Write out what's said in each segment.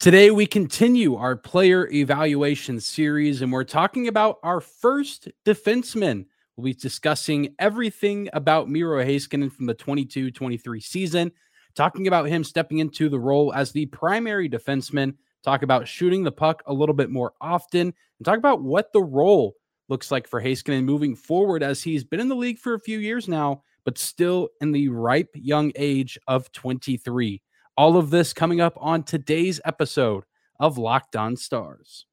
Today, we continue our player evaluation series, and we're talking about our first defenseman. We'll be discussing everything about Miro Heiskanen from the 22 23 season, talking about him stepping into the role as the primary defenseman, talk about shooting the puck a little bit more often, and talk about what the role looks like for Heiskanen moving forward as he's been in the league for a few years now, but still in the ripe young age of 23. All of this coming up on today's episode of Locked On Stars.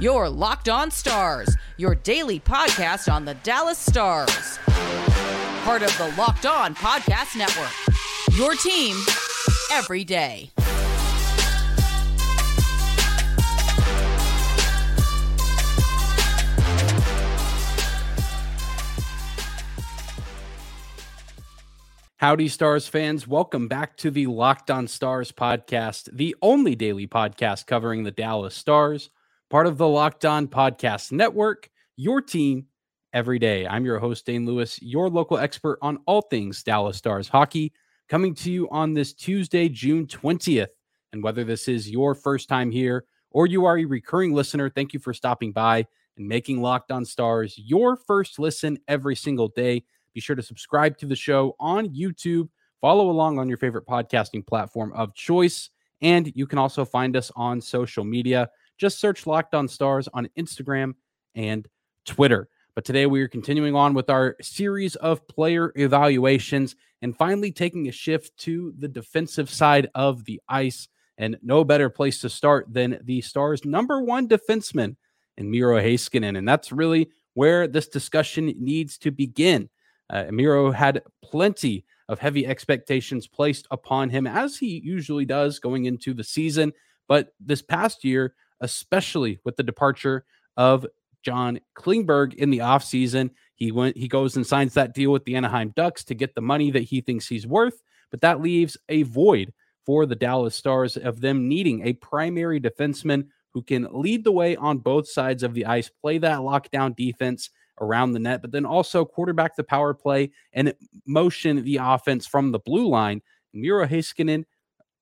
Your Locked On Stars, your daily podcast on the Dallas Stars. Part of the Locked On Podcast Network. Your team every day. Howdy, Stars fans. Welcome back to the Locked On Stars podcast, the only daily podcast covering the Dallas Stars, part of the Locked On Podcast Network, your team every day. I'm your host, Dane Lewis, your local expert on all things Dallas Stars hockey, coming to you on this Tuesday, June 20th. And whether this is your first time here or you are a recurring listener, thank you for stopping by and making Locked On Stars your first listen every single day. Be sure to subscribe to the show on YouTube, follow along on your favorite podcasting platform of choice, and you can also find us on social media. Just search Locked On Stars on Instagram and Twitter. But today we are continuing on with our series of player evaluations and finally taking a shift to the defensive side of the ice. And no better place to start than the Stars' number one defenseman in Miro Heiskanen. And that's really where this discussion needs to begin. Uh, Miro had plenty of heavy expectations placed upon him, as he usually does going into the season. But this past year, especially with the departure of John Klingberg in the offseason, he went he goes and signs that deal with the Anaheim Ducks to get the money that he thinks he's worth, but that leaves a void for the Dallas Stars of them needing a primary defenseman who can lead the way on both sides of the ice, play that lockdown defense around the net, but then also quarterback the power play and motion the offense from the blue line. Miro Heiskanen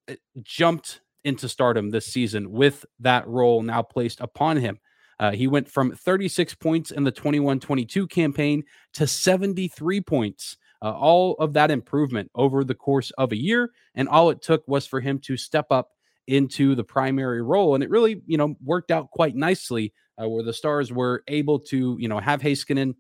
uh, jumped into stardom this season with that role now placed upon him. Uh, he went from 36 points in the 21 22 campaign to 73 points. Uh, all of that improvement over the course of a year. And all it took was for him to step up into the primary role. And it really, you know, worked out quite nicely uh, where the Stars were able to, you know, have Heiskanen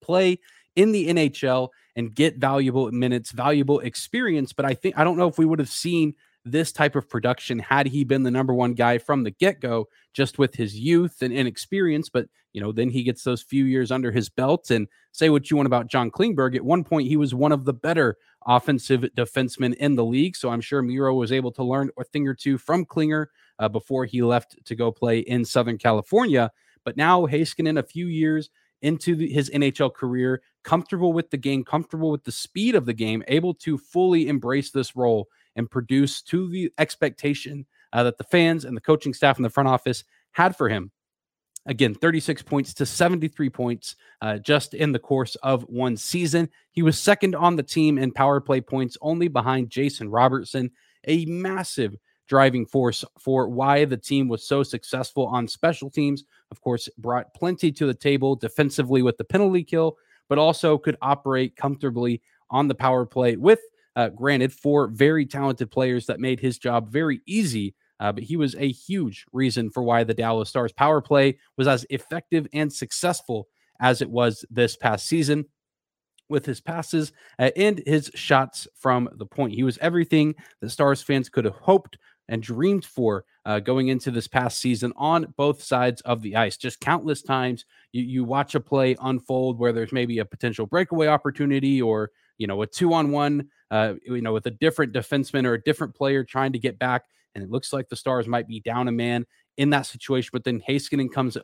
play in the NHL and get valuable minutes, valuable experience. But I think I don't know if we would have seen this type of production had he been the number one guy from the get go, just with his youth and inexperience. But, you know, then he gets those few years under his belt. And say what you want about John Klingberg. At one point, he was one of the better offensive defensemen in the league. So I'm sure Miro was able to learn a thing or two from Klinger uh, before he left to go play in Southern California. But now Heiskanen, a few years into the, his NHL career, comfortable with the game, comfortable with the speed of the game, able to fully embrace this role and produce to the expectation uh, that the fans and the coaching staff in the front office had for him. Again, 36 points to 73 points uh, just in the course of one season. He was second on the team in power play points, only behind Jason Robertson, a massive driving force for why the team was so successful on special teams. Of course, brought plenty to the table defensively with the penalty kill, but also could operate comfortably on the power play with, uh, granted, four very talented players that made his job very easy uh, but he was a huge reason for why the Dallas Stars power play was as effective and successful as it was this past season with his passes uh, and his shots from the point. He was everything that Stars fans could have hoped and dreamed for uh, going into this past season on both sides of the ice. Just countless times you, you watch a play unfold where there's maybe a potential breakaway opportunity or, you know, a two on one, uh, you know, with a different defenseman or a different player trying to get back and it looks like the Stars might be down a man in that situation. But then Heiskanen comes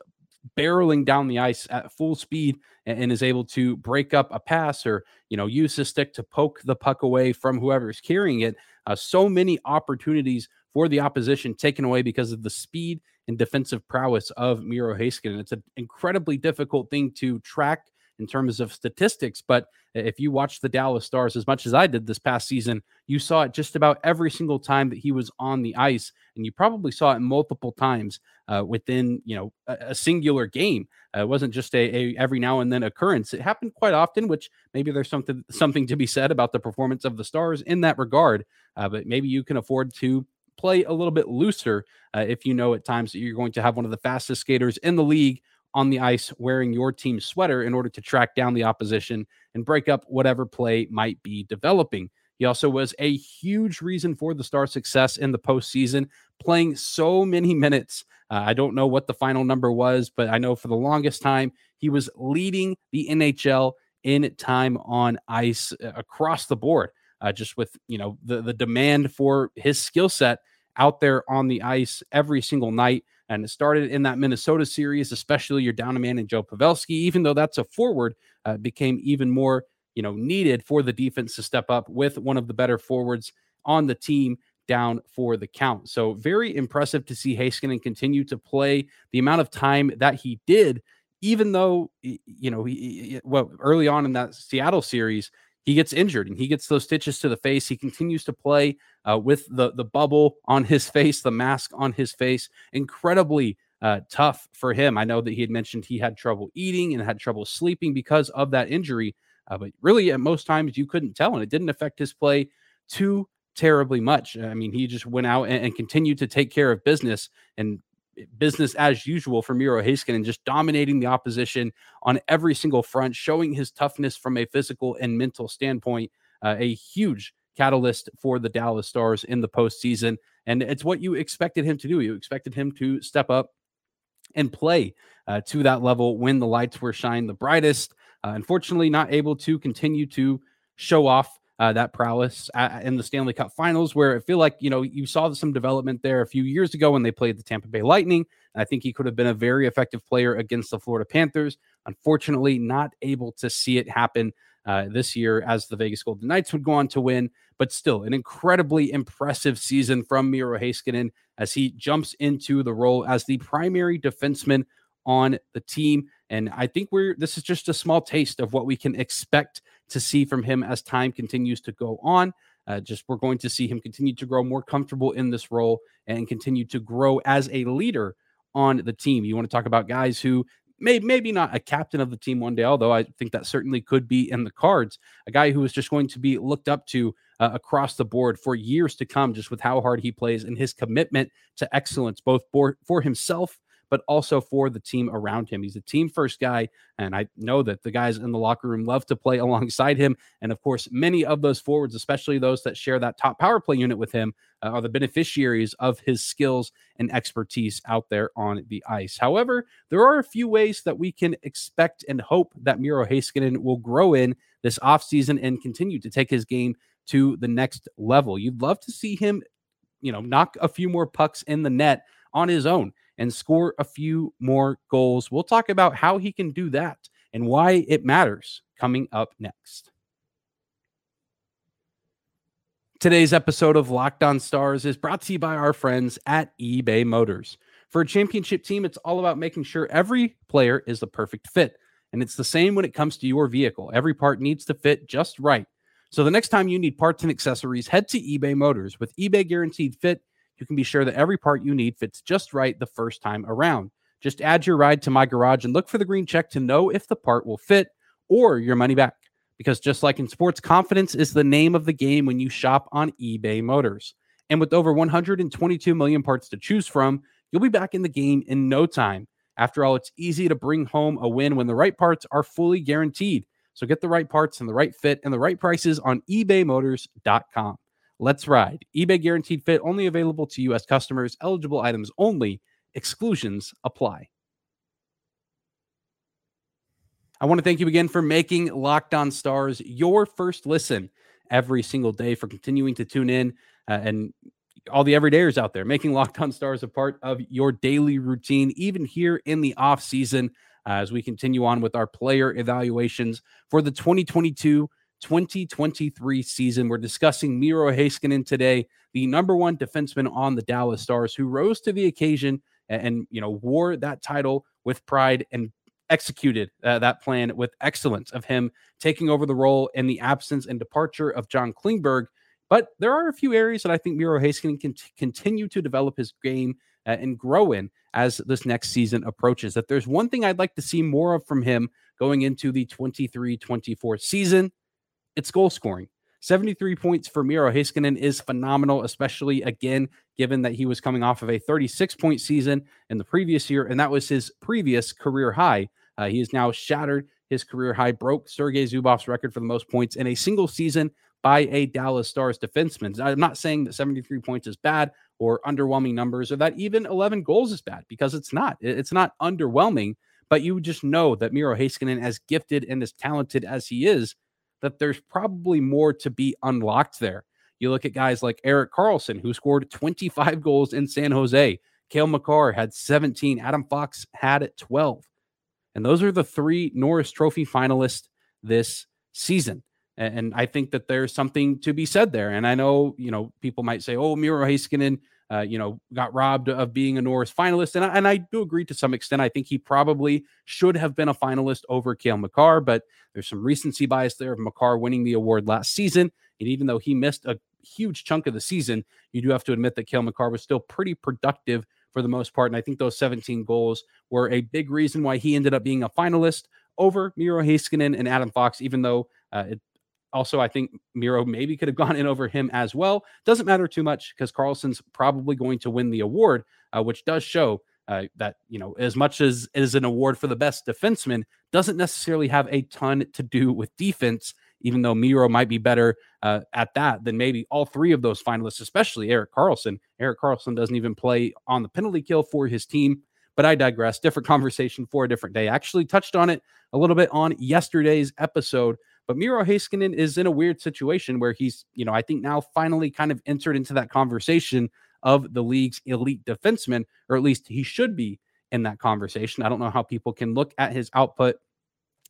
barreling down the ice at full speed and, and, is able to break up a pass or you know use his stick to poke the puck away from whoever is carrying it. Uh, so many opportunities for the opposition taken away because of the speed and defensive prowess of Miro Heiskanen. It's an incredibly difficult thing to track in terms of statistics. But if you watch the Dallas Stars as much as I did this past season, you saw it just about every single time that he was on the ice, and you probably saw it multiple times uh, within you know a, a singular game. Uh, it wasn't just a, a, every now and then occurrence. It happened quite often, which maybe there's something something to be said about the performance of the Stars in that regard. Uh, but maybe you can afford to play a little bit looser uh, if you know at times that you're going to have one of the fastest skaters in the league on the ice wearing your team's sweater in order to track down the opposition and break up whatever play might be developing. He also was a huge reason for the Star success in the postseason, playing so many minutes. Uh, I don't know what the final number was, but I know for the longest time he was leading the NHL in time on ice uh, across the board. Uh, just with you know the the demand for his skill set out there on the ice every single night. And it started in that Minnesota series, especially your down a man and Joe Pavelski, even though that's a forward, uh, became even more, you know, needed for the defense to step up with one of the better forwards on the team down for the count. So very impressive to see Heiskanen continue to play the amount of time that he did, even though, you know, he, well, early on in that Seattle series, he gets injured and he gets those stitches to the face. He continues to play uh, with the the bubble on his face, the mask on his face. Incredibly uh, tough for him. I know that he had mentioned he had trouble eating and had trouble sleeping because of that injury. Uh, but really, at most times, you couldn't tell, and it didn't affect his play too terribly much. I mean, he just went out and, and continued to take care of business and business as usual for Miro Heiskanen, just dominating the opposition on every single front, showing his toughness from a physical and mental standpoint. Uh, a huge catalyst for the Dallas Stars in the postseason. And it's what you expected him to do. You expected him to step up and play uh, to that level when the lights were shined the brightest. Uh, unfortunately, not able to continue to show off uh, that prowess at, in the Stanley Cup Finals, where I feel like you know you saw some development there a few years ago when they played the Tampa Bay Lightning. I think he could have been a very effective player against the Florida Panthers. Unfortunately, not able to see it happen uh, this year as the Vegas Golden Knights would go on to win. But still, an incredibly impressive season from Miro Heiskanen as he jumps into the role as the primary defenseman on the team. And I think we're this is just a small taste of what we can expect to see from him as time continues to go on. Uh, just we're going to see him continue to grow more comfortable in this role and continue to grow as a leader on the team. You want to talk about guys who may, maybe not a captain of the team one day, although I think that certainly could be in the cards. A guy who is just going to be looked up to uh, across the board for years to come, just with how hard he plays and his commitment to excellence, both for, for himself but also for the team around him. He's a team first guy. And I know that the guys in the locker room love to play alongside him. And of course, many of those forwards, especially those that share that top power play unit with him, uh, are the beneficiaries of his skills and expertise out there on the ice. However, there are a few ways that we can expect and hope that Miro Heiskanen will grow in this offseason and continue to take his game to the next level. You'd love to see him, you know, knock a few more pucks in the net on his own and score a few more goals. We'll talk about how he can do that and why it matters coming up next. Today's episode of Locked On Stars is brought to you by our friends at eBay Motors. For a championship team, it's all about making sure every player is the perfect fit. And it's the same when it comes to your vehicle. Every part needs to fit just right. So the next time you need parts and accessories, head to eBay Motors. With eBay Guaranteed Fit, you can be sure that every part you need fits just right the first time around. Just add your ride to my garage and look for the green check to know if the part will fit or your money back. Because just like in sports, confidence is the name of the game when you shop on eBay Motors. And with over 122 million parts to choose from, you'll be back in the game in no time. After all, it's easy to bring home a win when the right parts are fully guaranteed. So get the right parts and the right fit and the right prices on ebaymotors.com. Let's ride. eBay guaranteed fit only available to U.S. customers. Eligible items only. Exclusions apply. I want to thank you again for making Locked On Stars your first listen every single day, for continuing to tune in uh, and all the everydayers out there, making Locked On Stars a part of your daily routine, even here in the off season, uh, as we continue on with our player evaluations for the 2022 2023 season. We're discussing Miro Heiskanen today, the number one defenseman on the Dallas Stars, who rose to the occasion and, and, you know wore that title with pride and executed uh, that plan with excellence of him taking over the role in the absence and departure of John Klingberg. But there are a few areas that I think Miro Heiskanen can t- continue to develop his game uh, and grow in as this next season approaches. That there's one thing I'd like to see more of from him going into the 23 24 season it's goal scoring. 73 points for Miro Heiskanen is phenomenal, especially again, given that he was coming off of a 36 point season in the previous year, and that was his previous career high. Uh, he has now shattered his career high, broke Sergei Zubov's record for the most points in a single season by a Dallas Stars defenseman. I'm not saying that 73 points is bad or underwhelming numbers or that even 11 goals is bad because it's not. It's not underwhelming, but you just know that Miro Heiskanen, as gifted and as talented as he is, that there's probably more to be unlocked there. You look at guys like Erik Karlsson, who scored 25 goals in San Jose. Cale Makar had 17. Adam Fox had 12. And those are the three Norris Trophy finalists this season. And I think that there's something to be said there. And I know, you know, people might say, oh, Miro Heiskanen, uh, you know, got robbed of being a Norris finalist. And I, and I do agree to some extent. I think he probably should have been a finalist over Cale Makar, but there's some recency bias there of Makar winning the award last season. And even though he missed a huge chunk of the season, you do have to admit that Cale Makar was still pretty productive for the most part. And I think those 17 goals were a big reason why he ended up being a finalist over Miro Heiskanen and Adam Fox, even though uh, it also, I think Miro maybe could have gone in over him as well. Doesn't matter too much because Karlsson's probably going to win the award, uh, which does show uh, that you know as much as it is an award for the best defenseman, doesn't necessarily have a ton to do with defense. Even though Miro might be better uh, at that than maybe all three of those finalists, especially erik karlsson erik karlsson doesn't even play on the penalty kill for his team. But I digress. Different conversation for a different day. I actually touched on it a little bit on yesterday's episode but Miro Heiskanen is in a weird situation where he's, you know, I think now finally kind of entered into that conversation of the league's elite defenseman, or at least he should be in that conversation. I don't know how people can look at his output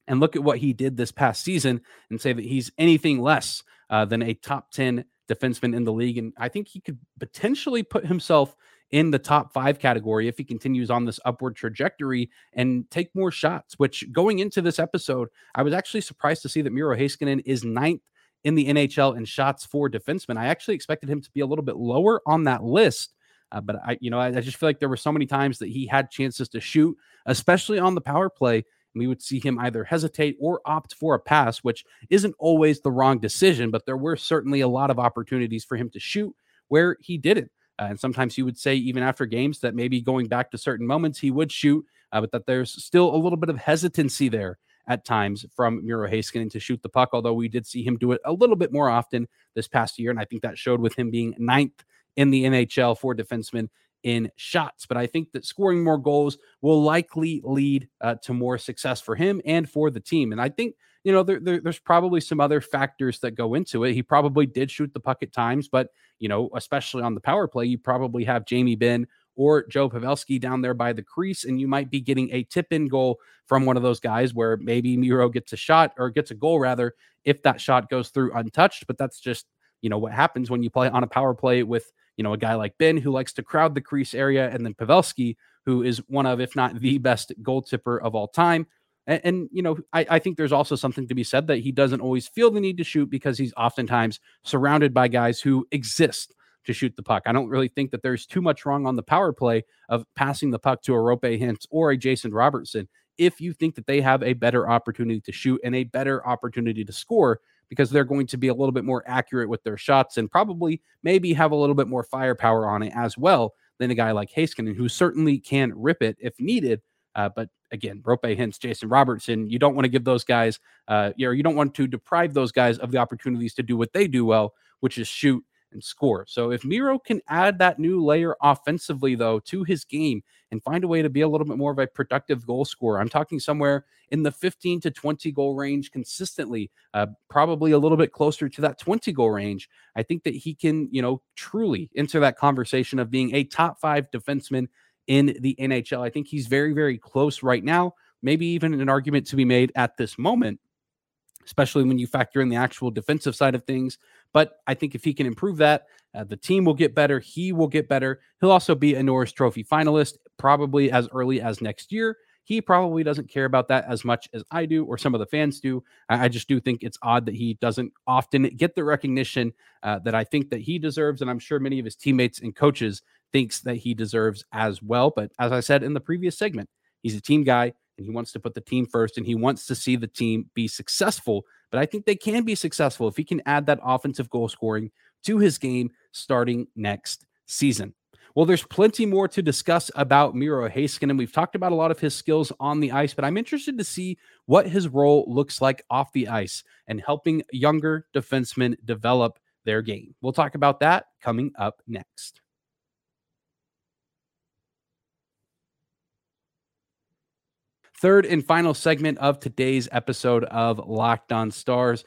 and look at what he did this past season and say that he's anything less uh, than a top 10 defenseman in the league. And I think he could potentially put himself in the top five category if he continues on this upward trajectory and take more shots. Which going into this episode, I was actually surprised to see that Miro Heiskanen is ninth in the NHL in shots for defensemen. I actually expected him to be a little bit lower on that list. Uh, but I, you know, I, I, just feel like there were so many times that he had chances to shoot, especially on the power play. We would see him either hesitate or opt for a pass, which isn't always the wrong decision, but there were certainly a lot of opportunities for him to shoot where he didn't. Uh, and sometimes he would say, even after games, that maybe going back to certain moments, he would shoot, uh, but that there's still a little bit of hesitancy there at times from Miro Heiskanen to shoot the puck, although we did see him do it a little bit more often this past year. And I think that showed with him being ninth in the NHL for defensemen in shots. But I think that scoring more goals will likely lead uh, to more success for him and for the team. And I think, you know, there, there, there's probably some other factors that go into it. He probably did shoot the puck at times, but, you know, especially on the power play, you probably have Jamie Benn or Joe Pavelski down there by the crease, and you might be getting a tip in goal from one of those guys where maybe Miro gets a shot or gets a goal rather if that shot goes through untouched. But that's just, you know, what happens when you play on a power play with you know, a guy like Benn who likes to crowd the crease area, and then Pavelski, who is one of, if not the best goal tipper of all time. And, and you know, I, I, think there's also something to be said that he doesn't always feel the need to shoot because he's oftentimes surrounded by guys who exist to shoot the puck. I don't really think that there's too much wrong on the power play of passing the puck to a Roope Hintz or a Jason Robertson if you think that they have a better opportunity to shoot and a better opportunity to score because they're going to be a little bit more accurate with their shots and probably maybe have a little bit more firepower on it as well than a guy like Heiskanen, who certainly can rip it if needed. Uh, but again, Roope Hintz, Jason Robertson, you don't want to give those guys, uh, you know, you don't want to deprive those guys of the opportunities to do what they do well, which is shoot and score. So if Miro can add that new layer offensively, though, to his game and find a way to be a little bit more of a productive goal scorer, I'm talking somewhere in the 15 to 20 goal range consistently, uh, probably a little bit closer to that 20 goal range. I think that he can, you know, truly enter that conversation of being a top five defenseman in the NHL. I think he's very, very close right now. Maybe even an argument to be made at this moment especially when you factor in the actual defensive side of things. But I think if he can improve that, uh, the team will get better. He will get better. He'll also be a Norris Trophy finalist, probably as early as next year. He probably doesn't care about that as much as I do or some of the fans do. I, just do think it's odd that he doesn't often get the recognition uh, that I think that he deserves. And I'm sure many of his teammates and coaches thinks that he deserves as well. But as I said in the previous segment, he's a team guy and he wants to put the team first and he wants to see the team be successful. But I think they can be successful if he can add that offensive goal scoring to his game starting next season. Well, there's plenty more to discuss about Miro Heiskanen. We've talked about a lot of his skills on the ice, but I'm interested to see what his role looks like off the ice and helping younger defensemen develop their game. We'll talk about that coming up next. Third and final segment of today's episode of Locked On Stars.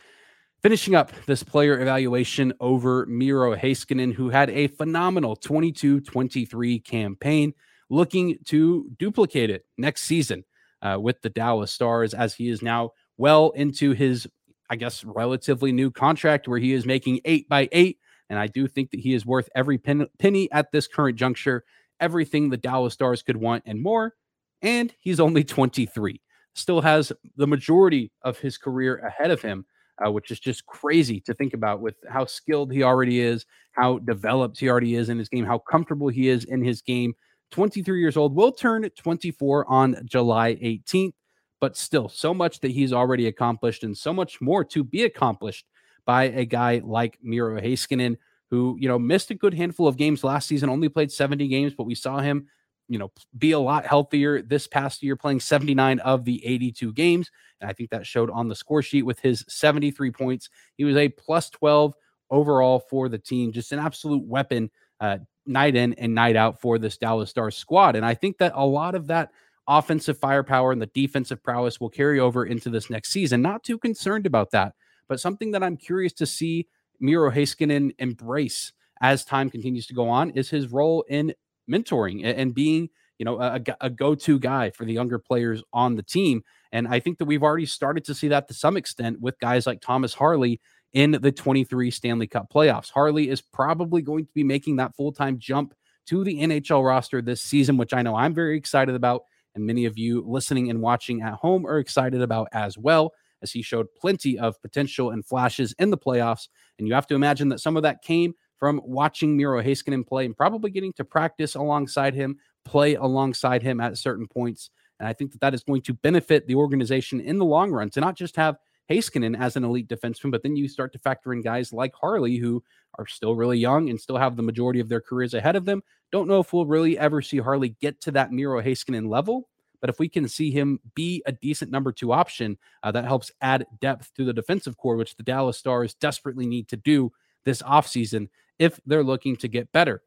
Finishing up this player evaluation over Miro Heiskanen, who had a phenomenal 22 23 campaign, looking to duplicate it next season uh, with the Dallas Stars, as he is now well into his, I guess, relatively new contract where he is making eight by eight. And I do think that he is worth every pen- penny at this current juncture, everything the Dallas Stars could want and more. And he's only 23, still has the majority of his career ahead of him uh, which is just crazy to think about with how skilled he already is, how developed he already is in his game, how comfortable he is in his game. 23 years old, will turn 24 on July 18th, but still so much that he's already accomplished and so much more to be accomplished by a guy like Miro Heiskanen, who, you know, missed a good handful of games last season, only played 70 games, but we saw him you know, be a lot healthier this past year, playing 79 of the 82 games. And I think that showed on the score sheet with his 73 points. He was a plus 12 overall for the team, just an absolute weapon uh, night in and night out for this Dallas Stars squad. And I think that a lot of that offensive firepower and the defensive prowess will carry over into this next season. Not too concerned about that, but something that I'm curious to see Miro Heiskanen embrace as time continues to go on is his role in mentoring and being you know a, a go-to guy for the younger players on the team and i think that we've already started to see that to some extent with guys like thomas harley in the 23 stanley cup playoffs. Harley is probably going to be making that full-time jump to the nhl roster this season which i know i'm very excited about and many of you listening and watching at home are excited about as well as he showed plenty of potential and flashes in the playoffs and you have to imagine that some of that came from watching Miro Heiskanen play and probably getting to practice alongside him, play alongside him at certain points. And I think that that is going to benefit the organization in the long run to not just have Heiskanen as an elite defenseman, but then you start to factor in guys like Harley who are still really young and still have the majority of their careers ahead of them. Don't know if we'll really ever see Harley get to that Miro Heiskanen level, but if we can see him be a decent number two option, uh, that helps add depth to the defensive core, which the Dallas Stars desperately need to do this offseason if they're looking to get better.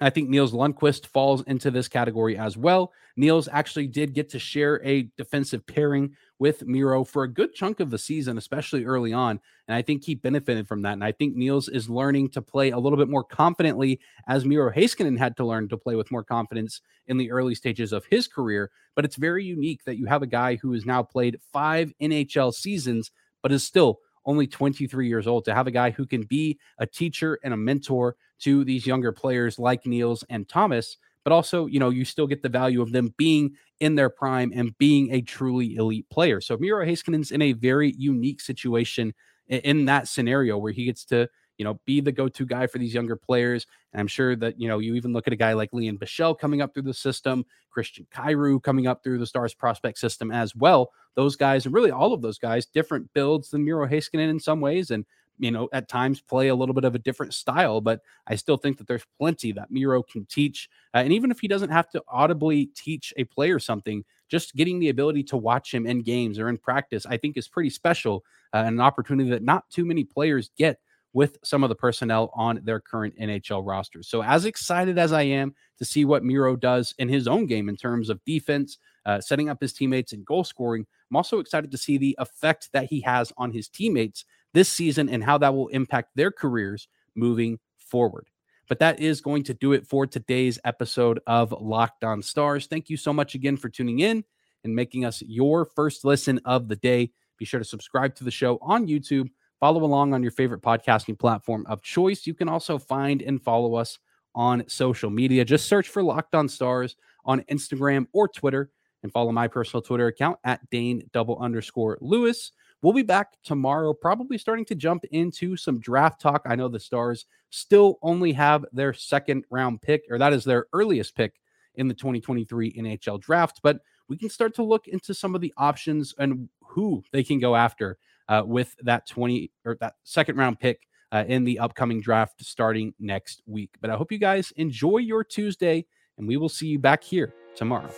I think Nils Lundkvist falls into this category as well. Nils actually did get to share a defensive pairing with Miro for a good chunk of the season, especially early on. And I think he benefited from that. And I think Nils is learning to play a little bit more confidently as Miro Heiskanen had to learn to play with more confidence in the early stages of his career. But it's very unique that you have a guy who has now played five NHL seasons, but is still only 23 years old, to have a guy who can be a teacher and a mentor to these younger players like Nils and Thomas, but also, you know, you still get the value of them being in their prime and being a truly elite player. So Miro Heiskanen's in a very unique situation in that scenario where he gets to you know, be the go-to guy for these younger players. And I'm sure that, you know, you even look at a guy like Lian Bichsel coming up through the system, Christian Kyrou coming up through the Stars prospect system as well. Those guys, and really all of those guys, different builds than Miro Heiskanen in some ways. And, you know, at times play a little bit of a different style, but I still think that there's plenty that Miro can teach. Uh, and even if he doesn't have to audibly teach a player something, just getting the ability to watch him in games or in practice, I think is pretty special uh, and an opportunity that not too many players get with some of the personnel on their current NHL rosters. So, as excited as I am to see what Miro does in his own game in terms of defense, uh, setting up his teammates and goal scoring, I'm also excited to see the effect that he has on his teammates this season and how that will impact their careers moving forward. But that is going to do it for today's episode of Locked On Stars. Thank you so much again for tuning in and making us your first listen of the day. Be sure to subscribe to the show on YouTube Follow along on your favorite podcasting platform of choice. You can also find and follow us on social media. Just search for Locked On Stars on Instagram or Twitter. and follow my personal Twitter account at Dane double underscore Lewis. We'll be back tomorrow, probably starting to jump into some draft talk. I know the Stars still only have their second round pick, or that is their earliest pick in the 2023 NHL draft, but we can start to look into some of the options and who they can go after uh, with that 20 or that second round pick uh, in the upcoming draft starting next week. But I hope you guys enjoy your Tuesday, and we will see you back here tomorrow.